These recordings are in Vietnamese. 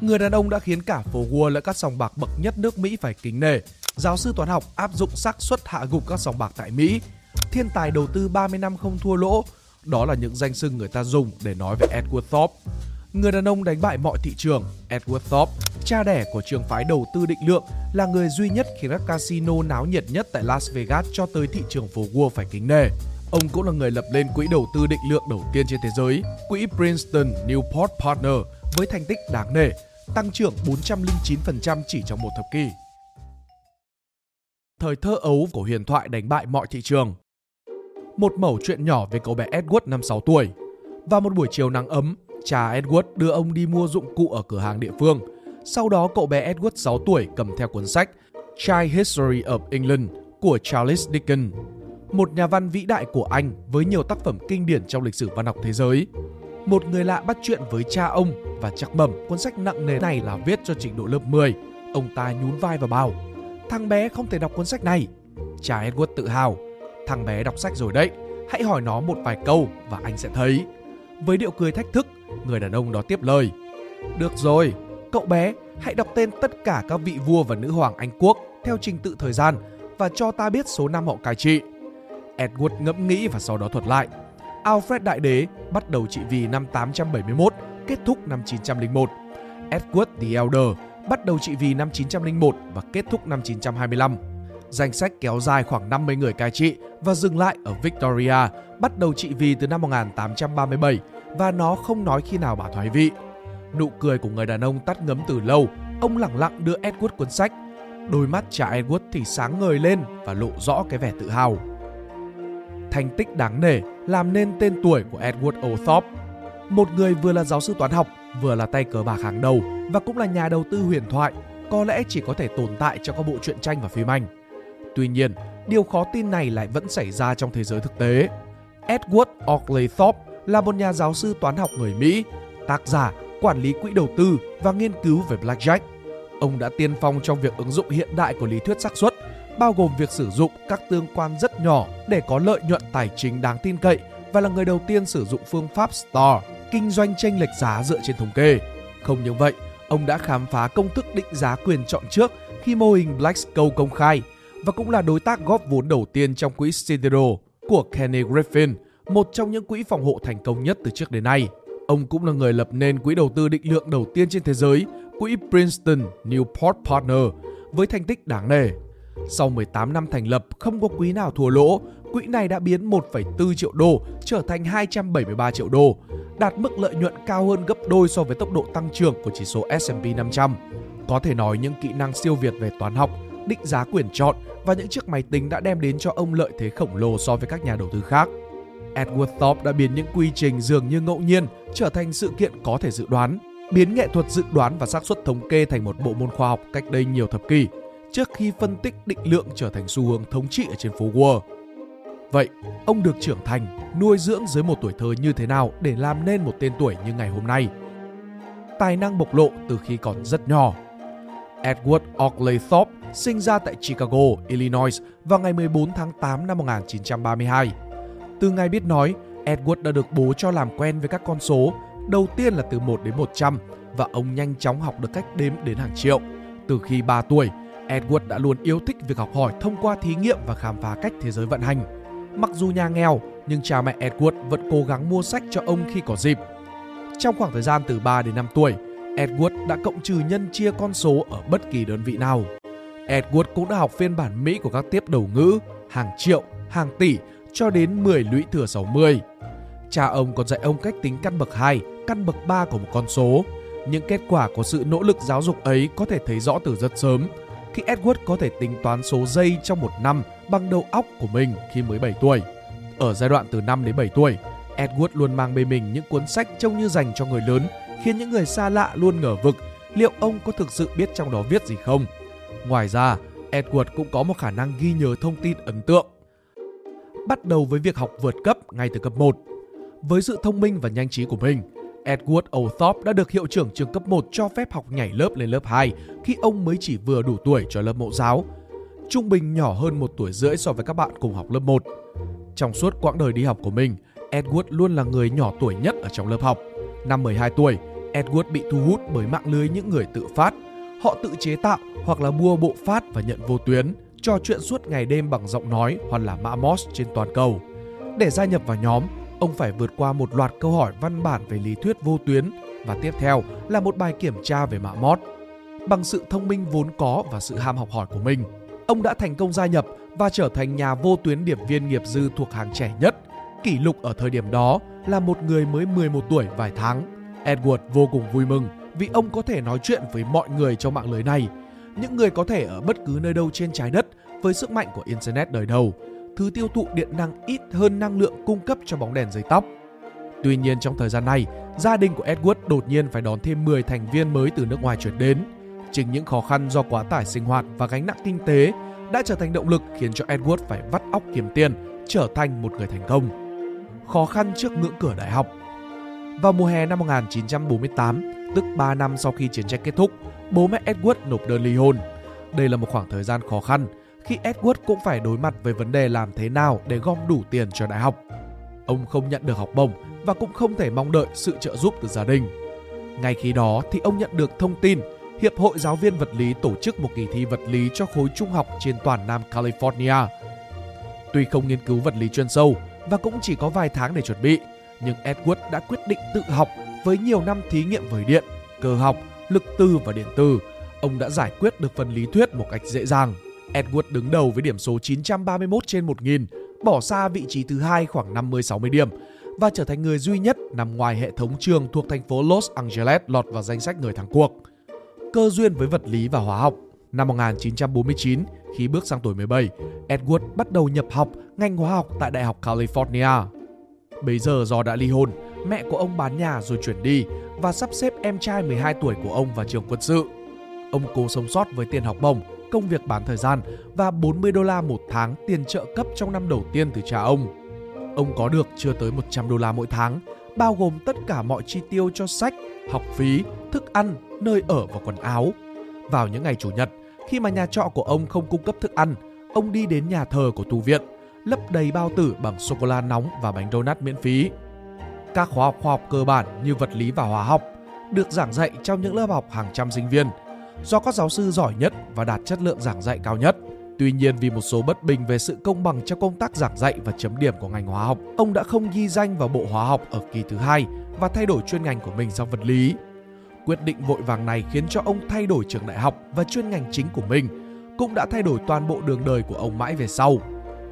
Người đàn ông đã khiến cả phố Wall lẫn các sòng bạc bậc nhất nước Mỹ phải kính nể. Giáo sư toán học áp dụng xác suất hạ gục các sòng bạc tại Mỹ. Thiên tài đầu tư 30 năm không thua lỗ. Đó là những danh xưng người ta dùng để nói về Edward Thorpe. Người đàn ông đánh bại mọi thị trường, Edward Thorpe, cha đẻ của trường phái đầu tư định lượng, là người duy nhất khiến các casino náo nhiệt nhất tại Las Vegas cho tới thị trường phố Wall phải kính nể. Ông cũng là người lập lên quỹ đầu tư định lượng đầu tiên trên thế giới, quỹ Princeton Newport Partner với thành tích đáng nể, tăng trưởng 409% chỉ trong một thập kỷ. Thời thơ ấu của huyền thoại đánh bại mọi thị trường. Một mẩu chuyện nhỏ về cậu bé Edward năm 6 tuổi. Vào một buổi chiều nắng ấm, cha Edward đưa ông đi mua dụng cụ ở cửa hàng địa phương. Sau đó cậu bé Edward 6 tuổi cầm theo cuốn sách Child History of England của Charles Dickens, một nhà văn vĩ đại của Anh với nhiều tác phẩm kinh điển trong lịch sử văn học thế giới. Một người lạ bắt chuyện với cha ông và chắc mẩm cuốn sách nặng nề này là viết cho trình độ lớp 10. Ông ta nhún vai và bảo, thằng bé không thể đọc cuốn sách này. Cha Edward tự hào, thằng bé đọc sách rồi đấy, hãy hỏi nó một vài câu và anh sẽ thấy. Với điệu cười thách thức, người đàn ông đó tiếp lời. Được rồi, cậu bé hãy đọc tên tất cả các vị vua và nữ hoàng Anh quốc theo trình tự thời gian và cho ta biết số năm họ cai trị. Edward ngẫm nghĩ và sau đó thuật lại. Alfred Đại Đế bắt đầu trị vì năm 871, kết thúc năm 901. Edward the Elder bắt đầu trị vì năm 901 và kết thúc năm 925. Danh sách kéo dài khoảng 50 người cai trị và dừng lại ở Victoria, bắt đầu trị vì từ năm 1837 và nó không nói khi nào bà thoái vị. Nụ cười của người đàn ông tắt ngấm từ lâu, ông lặng lặng đưa Edward cuốn sách. Đôi mắt cha Edward thì sáng ngời lên và lộ rõ cái vẻ tự hào. Thành tích đáng nể làm nên tên tuổi của Edward O. Thorpe, một người vừa là giáo sư toán học, vừa là tay cờ bạc hàng đầu và cũng là nhà đầu tư huyền thoại, có lẽ chỉ có thể tồn tại trong các bộ truyện tranh và phim Anh. Tuy nhiên, điều khó tin này lại vẫn xảy ra trong thế giới thực tế. Edward Oakley Thorpe là một nhà giáo sư toán học người Mỹ, tác giả, quản lý quỹ đầu tư và nghiên cứu về blackjack. Ông đã tiên phong trong việc ứng dụng hiện đại của lý thuyết xác suất, bao gồm việc sử dụng các tương quan rất nhỏ để có lợi nhuận tài chính đáng tin cậy và là người đầu tiên sử dụng phương pháp STAR, kinh doanh tranh lệch giá dựa trên thống kê. Không những vậy, ông đã khám phá công thức định giá quyền chọn trước khi mô hình Black-Scholes công khai và cũng là đối tác góp vốn đầu tiên trong quỹ Citadel của Kenny Griffin, một trong những quỹ phòng hộ thành công nhất từ trước đến nay. Ông cũng là người lập nên quỹ đầu tư định lượng đầu tiên trên thế giới, quỹ Princeton Newport Partner, với thành tích đáng nể. Sau 18 năm thành lập, không có quý nào thua lỗ, quỹ này đã biến 1,4 triệu đô trở thành 273 triệu đô, đạt mức lợi nhuận cao hơn gấp đôi so với tốc độ tăng trưởng của chỉ số S&P 500. Có thể nói những kỹ năng siêu việt về toán học, định giá quyền chọn và những chiếc máy tính đã đem đến cho ông lợi thế khổng lồ so với các nhà đầu tư khác. Edward Thorpe đã biến những quy trình dường như ngẫu nhiên trở thành sự kiện có thể dự đoán, biến nghệ thuật dự đoán và xác suất thống kê thành một bộ môn khoa học cách đây nhiều thập kỷ, trước khi phân tích định lượng trở thành xu hướng thống trị ở trên phố Wall. Vậy, ông được trưởng thành, nuôi dưỡng dưới một tuổi thơ như thế nào để làm nên một tên tuổi như ngày hôm nay? Tài năng bộc lộ từ khi còn rất nhỏ. Edward Oakley Thorpe sinh ra tại Chicago, Illinois vào ngày 14 tháng 8 năm 1932. Từ ngày biết nói, Edward đã được bố cho làm quen với các con số, đầu tiên là từ 1 đến 100 và ông nhanh chóng học được cách đếm đến hàng triệu. Từ khi 3 tuổi, Edward đã luôn yêu thích việc học hỏi thông qua thí nghiệm và khám phá cách thế giới vận hành. Mặc dù nhà nghèo, nhưng cha mẹ Edward vẫn cố gắng mua sách cho ông khi có dịp. Trong khoảng thời gian từ 3 đến 5 tuổi, Edward đã cộng trừ nhân chia con số ở bất kỳ đơn vị nào. Edward cũng đã học phiên bản Mỹ của các tiếp đầu ngữ, hàng triệu, hàng tỷ cho đến 10 lũy thừa 60. Cha ông còn dạy ông cách tính căn bậc 2, căn bậc 3 của một con số. Những kết quả của sự nỗ lực giáo dục ấy có thể thấy rõ từ rất sớm, khi Edward có thể tính toán số giây trong một năm bằng đầu óc của mình khi mới 7 tuổi. Ở giai đoạn từ 5 đến 7 tuổi, Edward luôn mang bên mình những cuốn sách trông như dành cho người lớn, khiến những người xa lạ luôn ngờ vực liệu ông có thực sự biết trong đó viết gì không. Ngoài ra, Edward cũng có một khả năng ghi nhớ thông tin ấn tượng. Bắt đầu với việc học vượt cấp ngay từ cấp 1. Với sự thông minh và nhanh trí của mình, Edward Othorpe đã được hiệu trưởng trường cấp 1 cho phép học nhảy lớp lên lớp 2 khi ông mới chỉ vừa đủ tuổi cho lớp mẫu giáo. Trung bình nhỏ hơn một tuổi rưỡi so với các bạn cùng học lớp 1. Trong suốt quãng đời đi học của mình, Edward luôn là người nhỏ tuổi nhất ở trong lớp học. Năm 12 tuổi, Edward bị thu hút bởi mạng lưới những người tự phát. Họ tự chế tạo hoặc là mua bộ phát và nhận vô tuyến, trò chuyện suốt ngày đêm bằng giọng nói hoặc là mã Morse trên toàn cầu. Để gia nhập vào nhóm, ông phải vượt qua một loạt câu hỏi văn bản về lý thuyết vô tuyến và tiếp theo là một bài kiểm tra về mã mót. Bằng sự thông minh vốn có và sự ham học hỏi của mình, ông đã thành công gia nhập và trở thành nhà vô tuyến điệp viên nghiệp dư thuộc hàng trẻ nhất. Kỷ lục ở thời điểm đó là một người mới 11 tuổi vài tháng. Edward vô cùng vui mừng vì ông có thể nói chuyện với mọi người trong mạng lưới này. Những người có thể ở bất cứ nơi đâu trên trái đất với sức mạnh của Internet đời đầu, thứ tiêu thụ điện năng ít hơn năng lượng cung cấp cho bóng đèn dây tóc. Tuy nhiên trong thời gian này, gia đình của Edward đột nhiên phải đón thêm 10 thành viên mới từ nước ngoài chuyển đến. Chính những khó khăn do quá tải sinh hoạt và gánh nặng kinh tế đã trở thành động lực khiến cho Edward phải vắt óc kiếm tiền, trở thành một người thành công. Khó khăn trước ngưỡng cửa đại học Vào mùa hè năm 1948, tức 3 năm sau khi chiến tranh kết thúc, bố mẹ Edward nộp đơn ly hôn. Đây là một khoảng thời gian khó khăn khi Edward cũng phải đối mặt với vấn đề làm thế nào để gom đủ tiền cho đại học. Ông không nhận được học bổng và cũng không thể mong đợi sự trợ giúp từ gia đình. Ngay khi đó thì ông nhận được thông tin Hiệp hội Giáo viên Vật lý tổ chức một kỳ thi vật lý cho khối trung học trên toàn Nam California. Tuy không nghiên cứu vật lý chuyên sâu và cũng chỉ có vài tháng để chuẩn bị, nhưng Edward đã quyết định tự học với nhiều năm thí nghiệm với điện, cơ học, lực từ và điện từ. Ông đã giải quyết được phần lý thuyết một cách dễ dàng. Edward đứng đầu với điểm số 931 trên 1000, bỏ xa vị trí thứ hai khoảng 50-60 điểm và trở thành người duy nhất nằm ngoài hệ thống trường thuộc thành phố Los Angeles lọt vào danh sách người thắng cuộc cơ duyên với vật lý và hóa học. Năm 1949, khi bước sang tuổi 17, Edward bắt đầu nhập học ngành hóa học tại Đại học California. Bây giờ do đã ly hôn, mẹ của ông bán nhà rồi chuyển đi và sắp xếp em trai 12 tuổi của ông vào trường quân sự. Ông cố sống sót với tiền học bổng, công việc bán thời gian và 40 đô la một tháng tiền trợ cấp trong năm đầu tiên từ cha ông. Ông có được chưa tới 100 đô la mỗi tháng, bao gồm tất cả mọi chi tiêu cho sách, học phí, thức ăn, nơi ở và quần áo. Vào những ngày chủ nhật, khi mà nhà trọ của ông không cung cấp thức ăn, ông đi đến nhà thờ của tu viện, lấp đầy bao tử bằng sô cô la nóng và bánh donut miễn phí. Các khóa học khoa học cơ bản như vật lý và hóa học được giảng dạy trong những lớp học hàng trăm sinh viên do các giáo sư giỏi nhất và đạt chất lượng giảng dạy cao nhất. Tuy nhiên vì một số bất bình về sự công bằng trong công tác giảng dạy và chấm điểm của ngành hóa học, ông đã không ghi danh vào bộ hóa học ở kỳ thứ hai và thay đổi chuyên ngành của mình sang vật lý. Quyết định vội vàng này khiến cho ông thay đổi trường đại học và chuyên ngành chính của mình, cũng đã thay đổi toàn bộ đường đời của ông mãi về sau.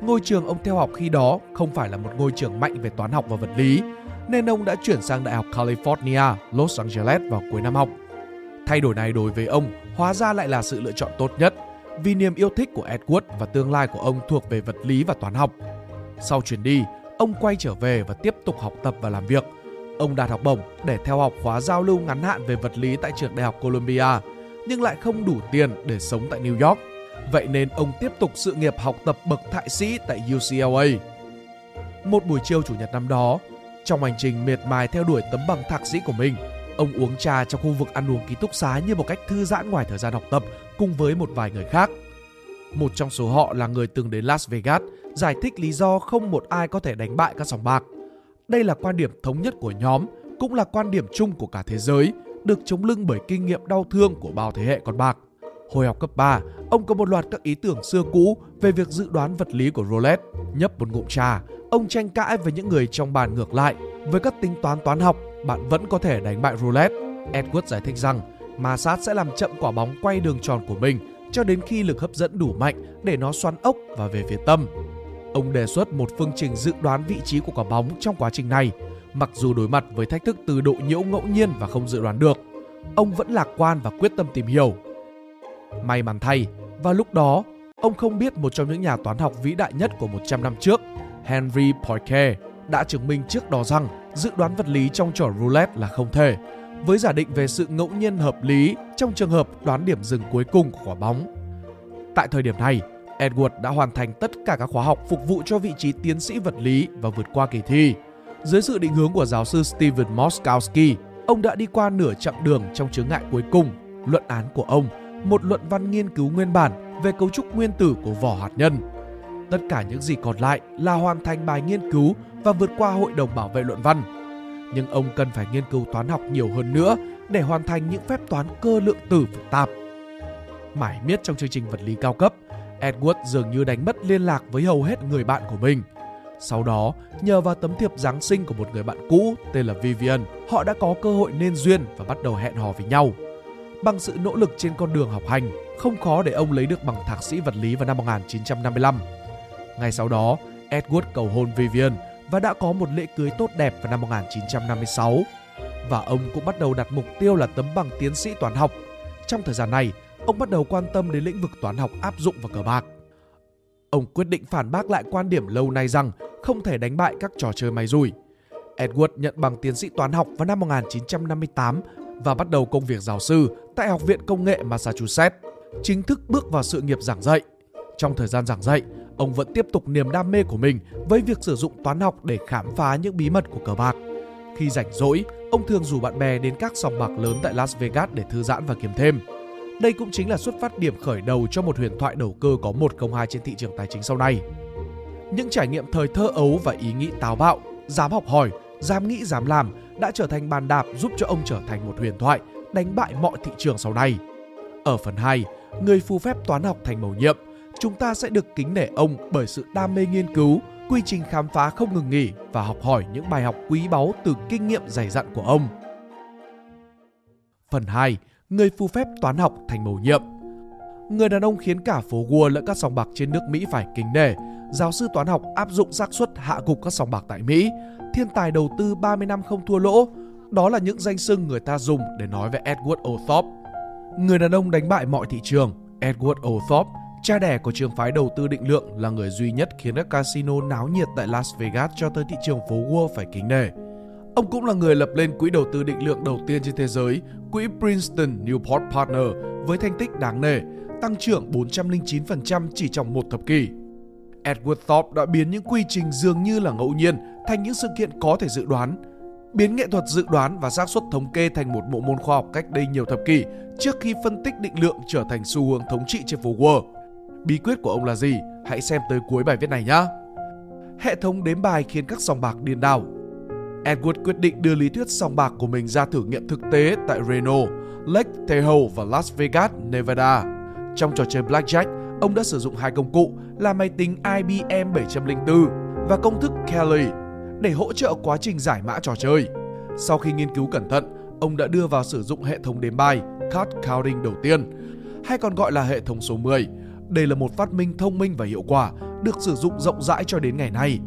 Ngôi trường ông theo học khi đó không phải là một ngôi trường mạnh về toán học và vật lý, nên ông đã chuyển sang Đại học California, Los Angeles vào cuối năm học. Thay đổi này đối với ông hóa ra lại là sự lựa chọn tốt nhất vì niềm yêu thích của Edward và tương lai của ông thuộc về vật lý và toán học. Sau chuyến đi, ông quay trở về và tiếp tục học tập và làm việc – Ông đạt học bổng để theo học khóa giao lưu ngắn hạn về vật lý tại trường Đại học Columbia, nhưng lại không đủ tiền để sống tại New York. Vậy nên ông tiếp tục sự nghiệp học tập bậc thạc sĩ tại UCLA. Một buổi chiều chủ nhật năm đó, trong hành trình miệt mài theo đuổi tấm bằng thạc sĩ của mình, ông uống trà trong khu vực ăn uống ký túc xá như một cách thư giãn ngoài thời gian học tập cùng với một vài người khác. Một trong số họ là người từng đến Las Vegas giải thích lý do không một ai có thể đánh bại các sòng bạc. Đây là quan điểm thống nhất của nhóm, cũng là quan điểm chung của cả thế giới, được chống lưng bởi kinh nghiệm đau thương của bao thế hệ con bạc. Hồi học cấp 3, ông có một loạt các ý tưởng xưa cũ về việc dự đoán vật lý của roulette. Nhấp một ngụm trà, ông tranh cãi với những người trong bàn ngược lại. Với các tính toán toán học, bạn vẫn có thể đánh bại roulette. Edward giải thích rằng, ma sát sẽ làm chậm quả bóng quay đường tròn của mình cho đến khi lực hấp dẫn đủ mạnh để nó xoắn ốc và về phía tâm. Ông đề xuất một phương trình dự đoán vị trí của quả bóng trong quá trình này, mặc dù đối mặt với thách thức từ độ nhiễu ngẫu nhiên và không dự đoán được. Ông vẫn lạc quan và quyết tâm tìm hiểu. May mắn thay, vào lúc đó, ông không biết một trong những nhà toán học vĩ đại nhất của 100 năm trước, Henry Poincaré, đã chứng minh trước đó rằng dự đoán vật lý trong trò roulette là không thể, với giả định về sự ngẫu nhiên hợp lý trong trường hợp đoán điểm dừng cuối cùng của quả bóng. Tại thời điểm này, Edward đã hoàn thành tất cả các khóa học phục vụ cho vị trí tiến sĩ vật lý và vượt qua kỳ thi. Dưới sự định hướng của giáo sư Steven Moskowski, ông đã đi qua nửa chặng đường trong chướng ngại cuối cùng, luận án của ông, một luận văn nghiên cứu nguyên bản về cấu trúc nguyên tử của vỏ hạt nhân. Tất cả những gì còn lại là hoàn thành bài nghiên cứu và vượt qua hội đồng bảo vệ luận văn. nhưng ông cần phải nghiên cứu toán học nhiều hơn nữa để hoàn thành những phép toán cơ lượng tử phức tạp. Mãi miết trong chương trình vật lý cao cấp, Edward dường như đánh mất liên lạc với hầu hết người bạn của mình. Sau đó, nhờ vào tấm thiệp Giáng sinh của một người bạn cũ tên là Vivian, họ đã có cơ hội nên duyên và bắt đầu hẹn hò với nhau. Bằng sự nỗ lực trên con đường học hành, không khó để ông lấy được bằng thạc sĩ vật lý vào năm 1955. Ngay sau đó, Edward cầu hôn Vivian và đã có một lễ cưới tốt đẹp vào năm 1956. Và ông cũng bắt đầu đặt mục tiêu là tấm bằng tiến sĩ toán học. Trong thời gian này, ông bắt đầu quan tâm đến lĩnh vực toán học áp dụng vào cờ bạc. Ông quyết định phản bác lại quan điểm lâu nay rằng không thể đánh bại các trò chơi may rủi. Edward nhận bằng tiến sĩ toán học vào năm 1958 và bắt đầu công việc giáo sư tại Học viện Công nghệ Massachusetts, chính thức bước vào sự nghiệp giảng dạy. Trong thời gian giảng dạy, ông vẫn tiếp tục niềm đam mê của mình với việc sử dụng toán học để khám phá những bí mật của cờ bạc. Khi rảnh rỗi, ông thường rủ bạn bè đến các sòng bạc lớn tại Las Vegas để thư giãn và kiếm thêm. Đây cũng chính là xuất phát điểm khởi đầu cho một huyền thoại đầu cơ có một công hai trên thị trường tài chính sau này. Những trải nghiệm thời thơ ấu và ý nghĩ táo bạo, dám học hỏi, dám nghĩ dám làm đã trở thành bàn đạp giúp cho ông trở thành một huyền thoại, đánh bại mọi thị trường sau này. Ở phần 2, người phù phép toán học thành mầu nhiệm, chúng ta sẽ được kính nể ông bởi sự đam mê nghiên cứu, quy trình khám phá không ngừng nghỉ và học hỏi những bài học quý báu từ kinh nghiệm dày dặn của ông. Phần 2, người phù phép toán học thành mầu nhiệm. Người đàn ông khiến cả phố Wall lẫn các sòng bạc trên nước Mỹ phải kính nể. Giáo sư toán học áp dụng xác suất hạ gục các sòng bạc tại Mỹ. Thiên tài đầu tư 30 năm không thua lỗ. Đó là những danh xưng người ta dùng để nói về Edward Othorpe. Người đàn ông đánh bại mọi thị trường, Edward Othorpe, cha đẻ của trường phái đầu tư định lượng là người duy nhất khiến các casino náo nhiệt tại Las Vegas cho tới thị trường phố Wall phải kính nể. Ông cũng là người lập lên quỹ đầu tư định lượng đầu tiên trên thế giới, quỹ Princeton Newport Partner với thành tích đáng nể, tăng trưởng 409% chỉ trong một thập kỷ. Edward Thorpe đã biến những quy trình dường như là ngẫu nhiên thành những sự kiện có thể dự đoán, biến nghệ thuật dự đoán và xác suất thống kê thành một bộ môn khoa học cách đây nhiều thập kỷ trước khi phân tích định lượng trở thành xu hướng thống trị trên phố Wall. Bí quyết của ông là gì? Hãy xem tới cuối bài viết này nhé. Hệ thống đếm bài khiến các sòng bạc điên đảo. Edward quyết định đưa lý thuyết sòng bạc của mình ra thử nghiệm thực tế tại Reno, Lake Tahoe và Las Vegas, Nevada. Trong trò chơi Blackjack, ông đã sử dụng hai công cụ là máy tính IBM 704 và công thức Kelly để hỗ trợ quá trình giải mã trò chơi. Sau khi nghiên cứu cẩn thận, ông đã đưa vào sử dụng hệ thống đếm bài card counting đầu tiên, hay còn gọi là hệ thống số 10. Đây là một phát minh thông minh và hiệu quả, được sử dụng rộng rãi cho đến ngày nay.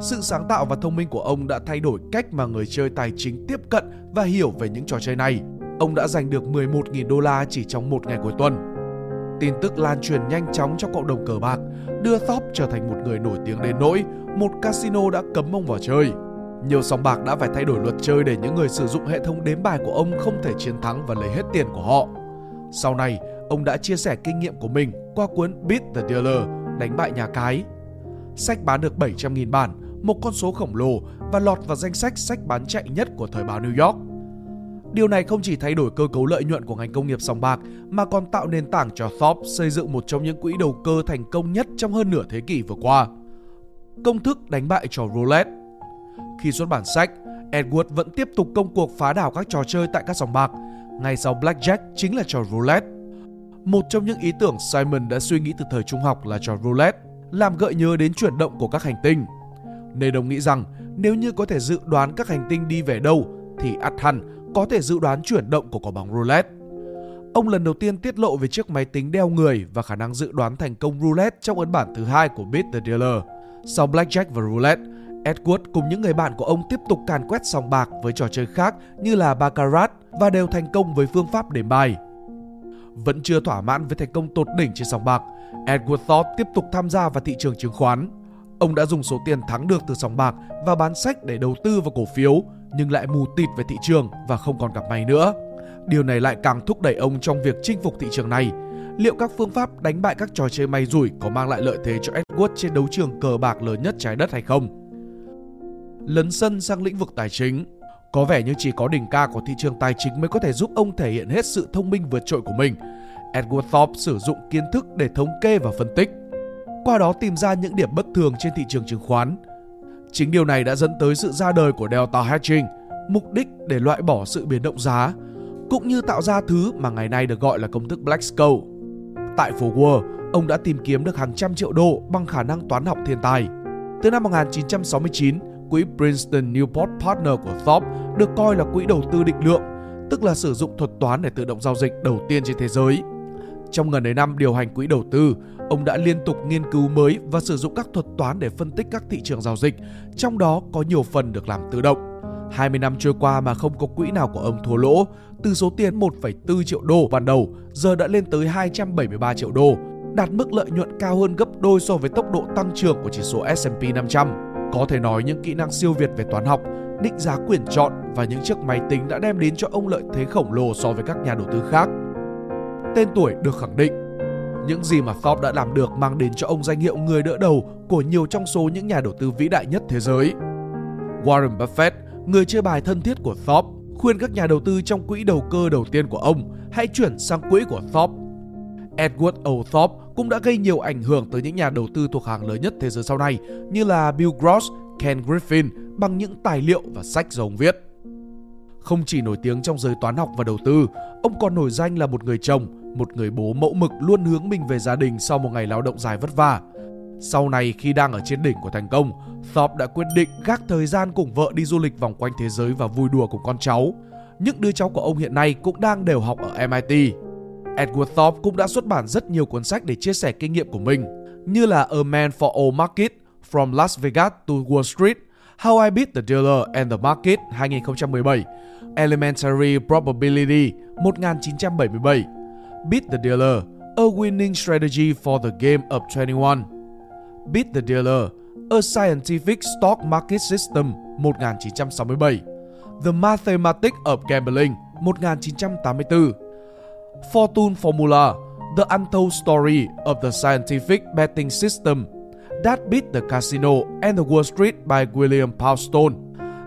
Sự sáng tạo và thông minh của ông đã thay đổi cách mà người chơi tài chính tiếp cận và hiểu về những trò chơi này. Ông đã giành được 11.000 đô la chỉ trong một ngày cuối tuần. Tin tức lan truyền nhanh chóng trong cộng đồng cờ bạc, đưa Thorpe trở thành một người nổi tiếng đến nỗi một casino đã cấm ông vào chơi. Nhiều sòng bạc đã phải thay đổi luật chơi để những người sử dụng hệ thống đếm bài của ông không thể chiến thắng và lấy hết tiền của họ. Sau này, ông đã chia sẻ kinh nghiệm của mình qua cuốn Beat the Dealer, đánh bại nhà cái. Sách bán được 700.000 bản, một con số khổng lồ và lọt vào danh sách sách bán chạy nhất của thời báo New York. Điều này không chỉ thay đổi cơ cấu lợi nhuận của ngành công nghiệp sòng bạc mà còn tạo nền tảng cho Thorpe xây dựng một trong những quỹ đầu cơ thành công nhất trong hơn nửa thế kỷ vừa qua. Công thức đánh bại trò roulette Khi xuất bản sách, Edward vẫn tiếp tục công cuộc phá đảo các trò chơi tại các sòng bạc. Ngay sau Blackjack chính là trò roulette. Một trong những ý tưởng Simon đã suy nghĩ từ thời trung học là trò roulette, làm gợi nhớ đến chuyển động của các hành tinh. Nên ông nghĩ rằng nếu như có thể dự đoán các hành tinh đi về đâu thì ắt hẳn có thể dự đoán chuyển động của quả bóng roulette. Ông lần đầu tiên tiết lộ về chiếc máy tính đeo người và khả năng dự đoán thành công roulette trong ấn bản thứ hai của Beat the Dealer. Sau Blackjack và Roulette, Edward cùng những người bạn của ông tiếp tục càn quét sòng bạc với trò chơi khác như là Baccarat và đều thành công với phương pháp đếm bài. Vẫn chưa thỏa mãn với thành công tột đỉnh trên sòng bạc, Edward Thorpe tiếp tục tham gia vào thị trường chứng khoán. Ông đã dùng số tiền thắng được từ sòng bạc và bán sách để đầu tư vào cổ phiếu, nhưng lại mù tịt về thị trường và không còn gặp may nữa. Điều này lại càng thúc đẩy ông trong việc chinh phục thị trường này. Liệu các phương pháp đánh bại các trò chơi may rủi có mang lại lợi thế cho Edward trên đấu trường cờ bạc lớn nhất trái đất hay không? Lấn sân sang lĩnh vực tài chính có vẻ như chỉ có đỉnh cao của thị trường tài chính mới có thể giúp ông thể hiện hết sự thông minh vượt trội của mình. Edward Thorpe sử dụng kiến thức để thống kê và phân tích, qua đó tìm ra những điểm bất thường trên thị trường chứng khoán. Chính điều này đã dẫn tới sự ra đời của Delta Hedging, mục đích để loại bỏ sự biến động giá, cũng như tạo ra thứ mà ngày nay được gọi là công thức Black-Scholes. Tại phố Wall, ông đã tìm kiếm được hàng trăm triệu đô bằng khả năng toán học thiên tài. Từ năm 1969, quỹ Princeton Newport Partner của Thorpe được coi là quỹ đầu tư định lượng, tức là sử dụng thuật toán để tự động giao dịch đầu tiên trên thế giới. Trong gần ấy năm điều hành quỹ đầu tư, ông đã liên tục nghiên cứu mới và sử dụng các thuật toán để phân tích các thị trường giao dịch, trong đó có nhiều phần được làm tự động. 20 năm trôi qua mà không có quỹ nào của ông thua lỗ, từ số tiền 1,4 triệu đô ban đầu giờ đã lên tới 273 triệu đô, đạt mức lợi nhuận cao hơn gấp đôi so với tốc độ tăng trưởng của chỉ số S&P 500. Có thể nói những kỹ năng siêu việt về toán học, định giá quyền chọn và những chiếc máy tính đã đem đến cho ông lợi thế khổng lồ so với các nhà đầu tư khác. Tên tuổi được khẳng định những gì mà Thorpe đã làm được mang đến cho ông danh hiệu người đỡ đầu của nhiều trong số những nhà đầu tư vĩ đại nhất thế giới. Warren Buffett, người chơi bài thân thiết của Thorpe, khuyên các nhà đầu tư trong quỹ đầu cơ đầu tiên của ông hãy chuyển sang quỹ của Thorpe. Edward O. Thorpe cũng đã gây nhiều ảnh hưởng tới những nhà đầu tư thuộc hàng lớn nhất thế giới sau này như là Bill Gross, Ken Griffin bằng những tài liệu và sách do ông viết. Không chỉ nổi tiếng trong giới toán học và đầu tư, ông còn nổi danh là một người chồng, một người bố mẫu mực luôn hướng mình về gia đình sau một ngày lao động dài vất vả. Sau này khi đang ở trên đỉnh của thành công, Thorpe đã quyết định gác thời gian cùng vợ đi du lịch vòng quanh thế giới và vui đùa cùng con cháu. Những đứa cháu của ông hiện nay cũng đang đều học ở MIT. Edward Thorpe cũng đã xuất bản rất nhiều cuốn sách để chia sẻ kinh nghiệm của mình, như là A Man for All Market, From Las Vegas to Wall Street, How I Beat the Dealer and the Market 2017, Elementary Probability 1977, Beat the Dealer, A Winning Strategy for the Game of 21, Beat the Dealer, A Scientific Stock Market System 1967, The Mathematics of Gambling 1984, Fortune Formula, The Untold Story of the Scientific Betting System That Beat the Casino and the Wall Street by William Poundstone,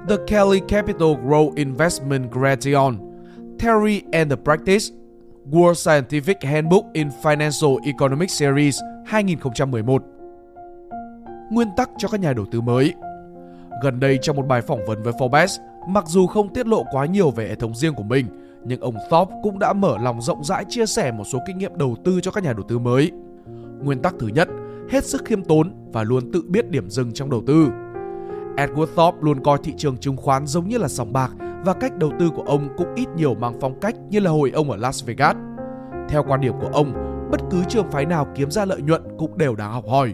The Kelly Capital Growth Investment Gration, Theory and the Practice, World Scientific Handbook in Financial Economics Series 2011. Nguyên tắc cho các nhà đầu tư mới Gần đây trong một bài phỏng vấn với Forbes, mặc dù không tiết lộ quá nhiều về hệ thống riêng của mình, nhưng ông Thorpe cũng đã mở lòng rộng rãi chia sẻ một số kinh nghiệm đầu tư cho các nhà đầu tư mới. Nguyên tắc thứ nhất, hết sức khiêm tốn và luôn tự biết điểm dừng trong đầu tư. Edward Thorpe luôn coi thị trường chứng khoán giống như là sòng bạc và cách đầu tư của ông cũng ít nhiều mang phong cách như là hồi ông ở Las Vegas. Theo quan điểm của ông, bất cứ trường phái nào kiếm ra lợi nhuận cũng đều đáng học hỏi.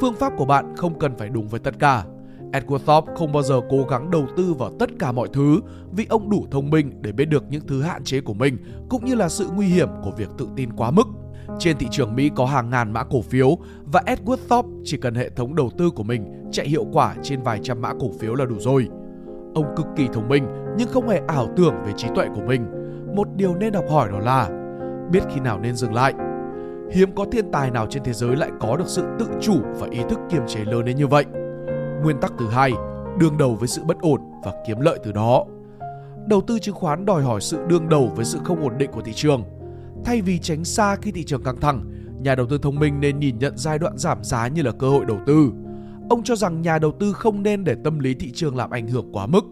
Phương pháp của bạn không cần phải đúng với tất cả. Edward Thorpe không bao giờ cố gắng đầu tư vào tất cả mọi thứ vì ông đủ thông minh để biết được những thứ hạn chế của mình cũng như là sự nguy hiểm của việc tự tin quá mức. Trên thị trường Mỹ có hàng ngàn mã cổ phiếu và Edward Thorpe chỉ cần hệ thống đầu tư của mình chạy hiệu quả trên vài trăm mã cổ phiếu là đủ rồi. Ông cực kỳ thông minh nhưng không hề ảo tưởng về trí tuệ của mình. Một điều nên học hỏi đó là biết khi nào nên dừng lại. Hiếm có thiên tài nào trên thế giới lại có được sự tự chủ và ý thức kiềm chế lớn đến như vậy. Nguyên tắc thứ hai, đương đầu với sự bất ổn và kiếm lợi từ đó. Đầu tư chứng khoán đòi hỏi sự đương đầu với sự không ổn định của thị trường – Thay vì tránh xa khi thị trường căng thẳng, nhà đầu tư thông minh nên nhìn nhận giai đoạn giảm giá như là cơ hội đầu tư. Ông cho rằng nhà đầu tư không nên để tâm lý thị trường làm ảnh hưởng quá mức.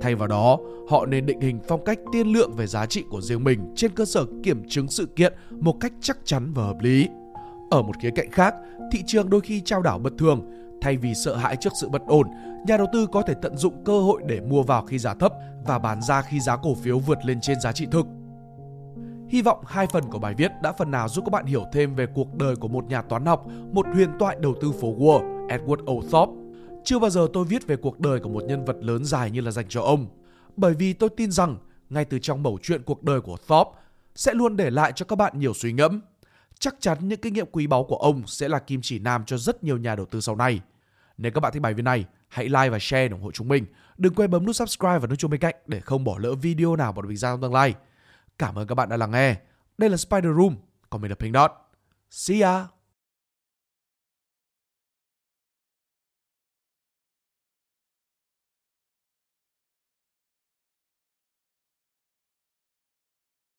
Thay vào đó, họ nên định hình phong cách tiên lượng về giá trị của riêng mình trên cơ sở kiểm chứng sự kiện một cách chắc chắn và hợp lý. Ở một khía cạnh khác, thị trường đôi khi trao đảo bất thường. Thay vì sợ hãi trước sự bất ổn, nhà đầu tư có thể tận dụng cơ hội để mua vào khi giá thấp và bán ra khi giá cổ phiếu vượt lên trên giá trị thực. Hy vọng hai phần của bài viết đã phần nào giúp các bạn hiểu thêm về cuộc đời của một nhà toán học, một huyền thoại đầu tư phố Wall, Edward O. Thorpe. Chưa bao giờ tôi viết về cuộc đời của một nhân vật lớn dài như là dành cho ông, bởi vì tôi tin rằng ngay từ trong mẩu chuyện cuộc đời của Thorpe sẽ luôn để lại cho các bạn nhiều suy ngẫm. Chắc chắn những kinh nghiệm quý báu của ông sẽ là kim chỉ nam cho rất nhiều nhà đầu tư sau này. Nếu các bạn thích bài viết này, hãy like và share để ủng hộ chúng mình. Đừng quên bấm nút subscribe và nút chuông bên cạnh để không bỏ lỡ video nào bọn mình ra trong tương lai. Cảm ơn các bạn đã lắng nghe. Đây là Spider Room, còn mình là Pink Dot. See ya!